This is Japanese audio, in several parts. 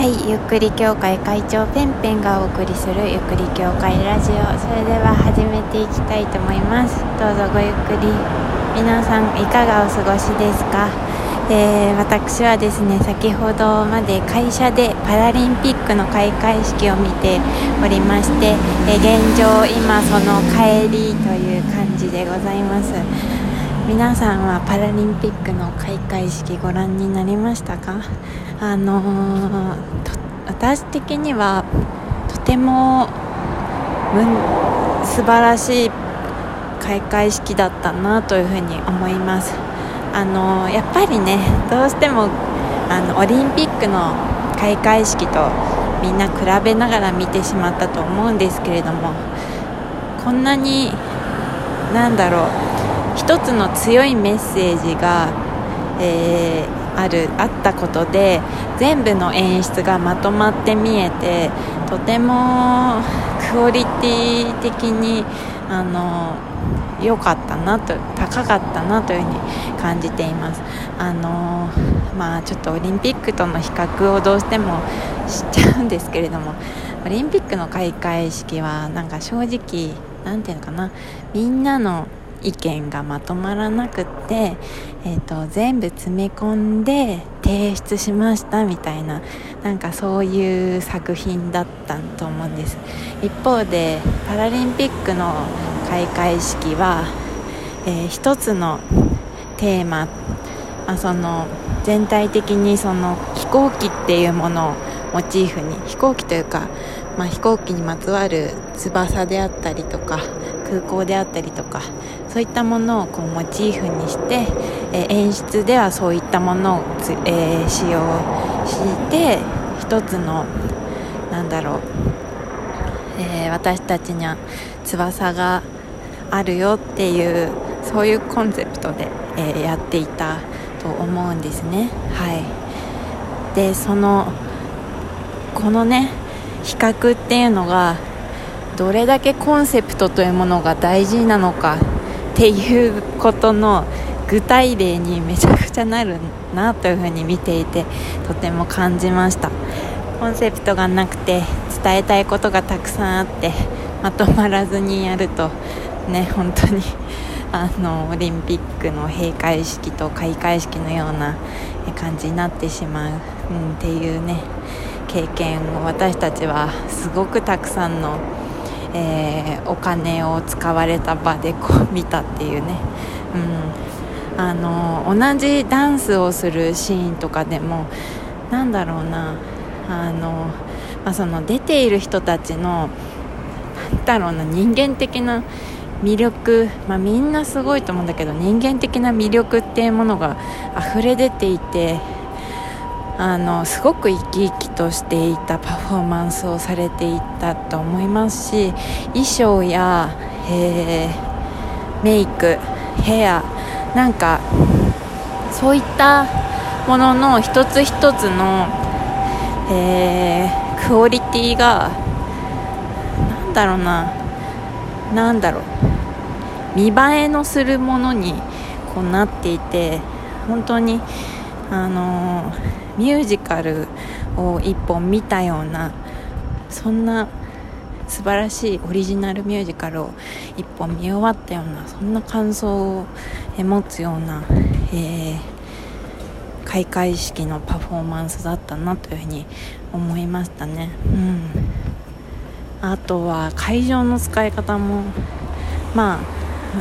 はいゆっくり協会会長ペンペンがお送りするゆっくり協会ラジオ。それでは始めていきたいと思います。どうぞごゆっくり。皆さんいかがお過ごしですか、えー、私はですね先ほどまで会社でパラリンピックの開会式を見ておりまして、えー、現状今その帰りという感じでございます。皆さんはパラリンピックの開会式ご覧になりましたか？あのー、私的にはとても素晴らしい開会式だったなというふうに思います。あのー、やっぱりねどうしてもあのオリンピックの開会式とみんな比べながら見てしまったと思うんですけれどもこんなになんだろう一つの強いメッセージが、えー、あるあったことで全部の演出がまとまって見えてとてもクオリティ的にあの良かったなと高かったなというふうに感じています。あのまあちょっとオリンピックとの比較をどうしてもしちゃうんですけれどもオリンピックの開会式はなんか正直何ていうのかなみんなの意見がまとまらなくって、えーと、全部詰め込んで提出しましたみたいななんかそういう作品だったと思うんです。一方でパラリンピックの開会式は、えー、一つのテーマ、まあ、その全体的にその飛行機っていうものをモチーフに飛行機というか、まあ、飛行機にまつわる翼であったりとか空港であったりとかそういったものをこうモチーフにして、え、演出ではそういったものをえー、使用して一つのなんだろう、えー、私たちには翼があるよっていうそういうコンセプトで、えやっていたと思うんですね。はいでそのこのね比較っていうのがどれだけコンセプトというものが大事なのかっていうことの具体例にめちゃくちゃなるなというふうに見ていてとても感じました。コンセプトがなくて伝えたいことがたくさんあってまとまらずにやるとね本当に あのオリンピックの閉会式と開会式のような感じになってしまう、うん、っていうね経験を私たちはすごくたくさんのえー、お金を使われた場でこう見たっていうね、うん、あの同じダンスをするシーンとかでもなんだろうな。あの、まあ、その出ている人たちのなんだろうな人間的な魅力、まあ、みんなすごいと思うんだけど人間的な魅力っていうものが溢れ出ていてあのすごく生き生きとしていたパフォーマンスをされていたと思いますし衣装や、えー、メイクヘアなんかそういったものの一つ一つの、えー、クオリティがなんだろうななんだろう見栄えのするものにこうなっていて本当にあのミュージカルを1本見たようなそんな素晴らしいオリジナルミュージカルを1本見終わったようなそんな感想を持つような、えー、開会式のパフォーマンスだったなというふうに思いましたね。うんあとは会場の使い方もま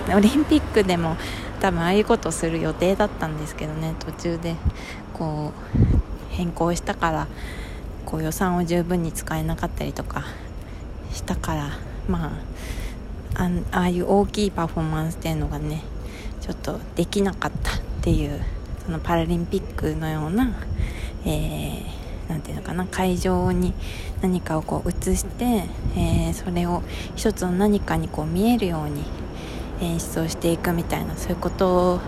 あオリンピックでも多分ああいうことする予定だったんですけどね途中でこう変更したからこう予算を十分に使えなかったりとかしたからまああああいう大きいパフォーマンスっていうのがねちょっとできなかったっていうそのパラリンピックのような、えー、なんていうのかな会場に何かをこう映して、えー、それを一つの何かにこう見えるように演出をしていくみたいなそういうことを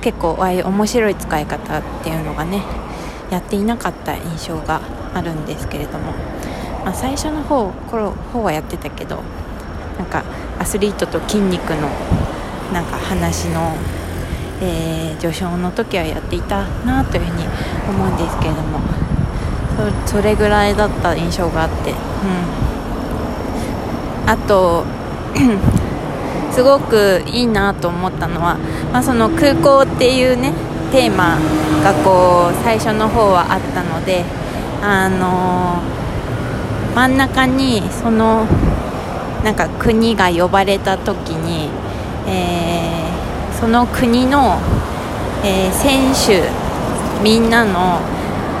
結構ああいう面白い使い方っていうのがねやっていなかった印象があるんですけれども、まあ、最初の方頃方はやってたけどなんかアスリートと筋肉のなんか話の、えー、序章の時はやっていたなというふうに思うんですけれどもそそれぐらいだった印象があって、うん、あと すごくいいなと思ったのは、まあ、その空港っていうねテーマがこう最初の方はあったので、あの、真ん中にそのなんか国が呼ばれた時に、えー、その国の、えー、選手みんなの、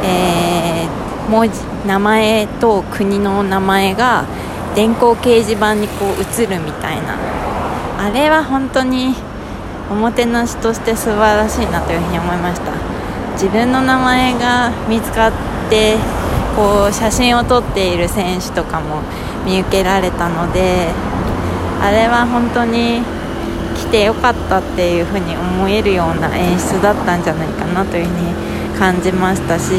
えー、文字名前と国の名前が電光掲示板にこう映るみたいな。あれは本当におもてなしとして素晴らしいなというふうに思いました。自分の名前が見つかってこう写真を撮っている選手とかも見受けられたのであれは本当に来てよかったっていうふうに思えるような演出だったんじゃないかなというふうに感じましたし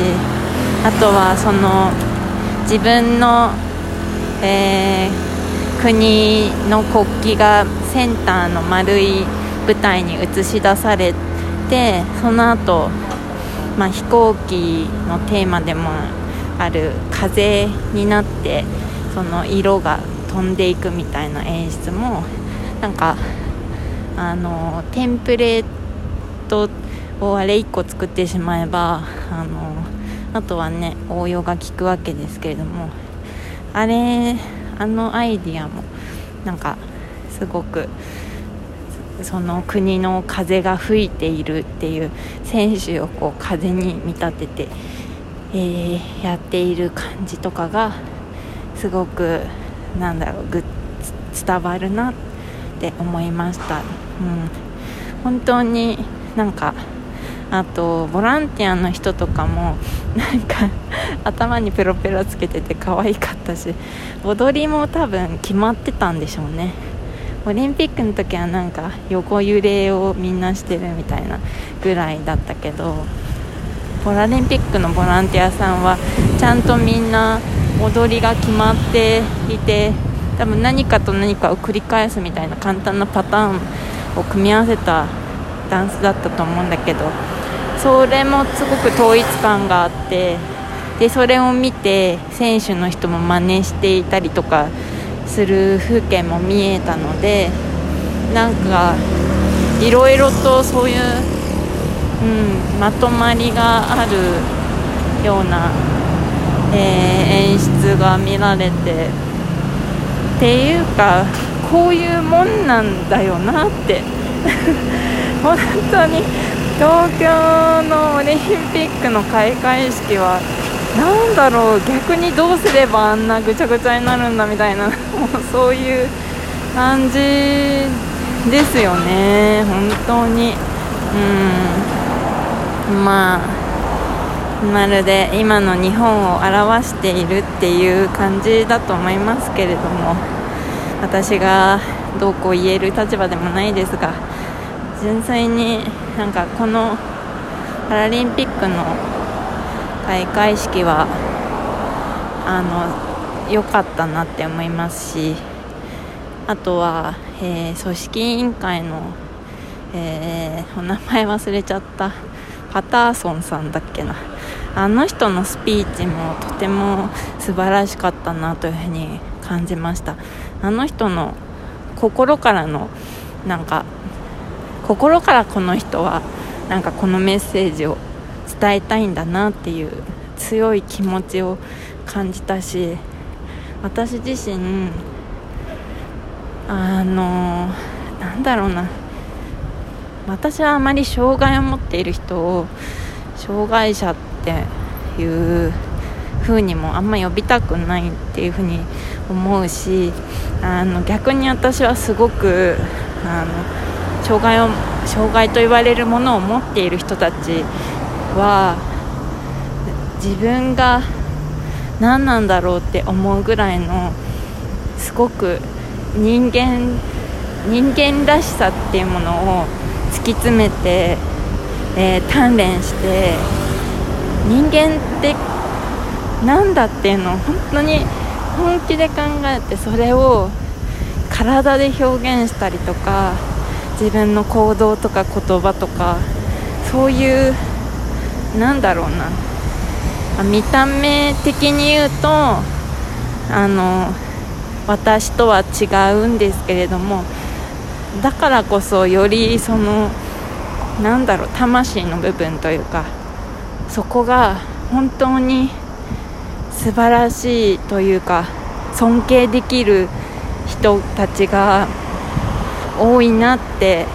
あとはその自分の、えー、国の国旗がセンターの丸い舞台に映し出されてその後、まあ飛行機のテーマでもある風になってその色が飛んでいくみたいな演出もなんかあのテンプレートをあれ1個作ってしまえばあのあとはね応用が効くわけですけれどもあれあのアイディアもなんかすごくその国の風が吹いているっていう選手をこう風に見立てて、えー、やっている感じとかがすごくなんだろうぐ伝わるなって思いました、うん、本当になんかあとボランティアの人とかもなんか頭にペロペロつけてて可愛かったし踊りも多分決まってたんでしょうね。オリンピックの時はなんか横揺れをみんなしてるみたいなぐらいだったけどパラリンピックのボランティアさんはちゃんとみんな踊りが決まっていて多分何かと何かを繰り返すみたいな簡単なパターンを組み合わせたダンスだったと思うんだけどそれもすごく統一感があってでそれを見て選手の人も真似していたりとかする風景も見えたのでなんかいろいろとそういう、うん、まとまりがあるような、えー、演出が見られてっていうかこういうもんなんだよなって。本当に東京のオリンピックの開会式はなんだろう逆にどうすればあんなぐちゃぐちゃになるんだみたいな。もうそういう感じですよね。本当に。うん。まあまるで今の日本を表しているっていう感じだと思いますけれども。私がどうこう言える立場でもないですが純粋になんかこのパラリンピックの開会式はあの良かったなって思いますしあとは、えー、組織委員会の、えー、お名前忘れちゃったパターソンさんだっけな。あの人のスピーチもとても素晴らしかったなというふうに感じました。あの人の心からのなんか心からこの人はなんかこのメッセージを伝えたいんだなっていう強い気持ちを感じたし私自身あのなんだろうな。私はあまり障害を持っている人を障害者っていう風にもあんま呼びたくないっていう風に思うしあの逆に私はすごくあの障害を障害と言われるものを持っている人たちは自分が何なんだろうって思うぐらいのすごく人間人間らしさっていうものを突き詰めて、えー、鍛錬して人間って何だっていうのを本当に本気で考えてそれを体で表現したりとか自分の行動とか言葉とかそういうなんだろうな。見た目的に言うとあの私とは違うんですけれどもだからこそよりそのなんだろう魂の部分というかそこが本当に素晴らしいというか尊敬できる人たちが多いなって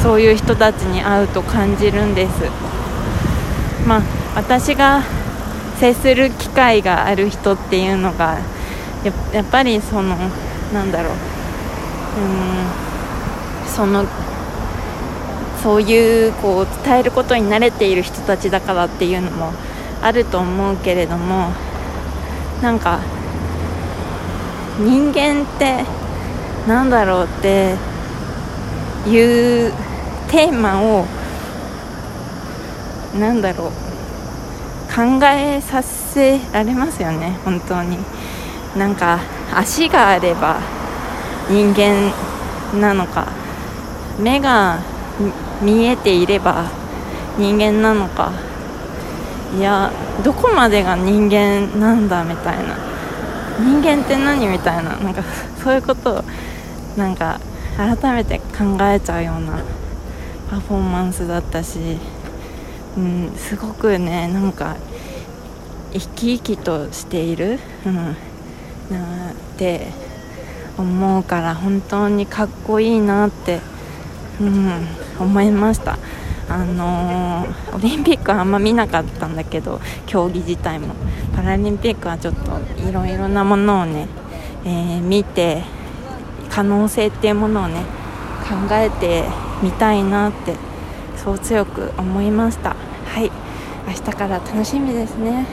そういう人たちに会うと感じるんです。まあ私が接する機会がある人っていうのがやっぱりそのなんだろう。うんそのそういうこう伝えることに慣れている人たちだからっていうのもあると思うけれどもなんか人間ってなんだろうっていうテーマをなんだろう。考えさせられますよね。本当に。なんか足があれば人間なのか。目が見えていれば人間なのか。いやどこまでが人間なんだみたいな。人間って何みたいな。なんかそういうことをなんか改めて考えちゃうようなパフォーマンスだったし、うん、すごくねなんか生き生きとしている、うん、なって思うから本当にかっこいいなって、うん、思いました。あのー、オリンピックはあんま見なかったんだけど競技自体もパラリンピックはちょっといろいろなものをね、えー、見て可能性っていうものをね考えてみたいなってそう強く思いました。はい。明日から楽しみですね。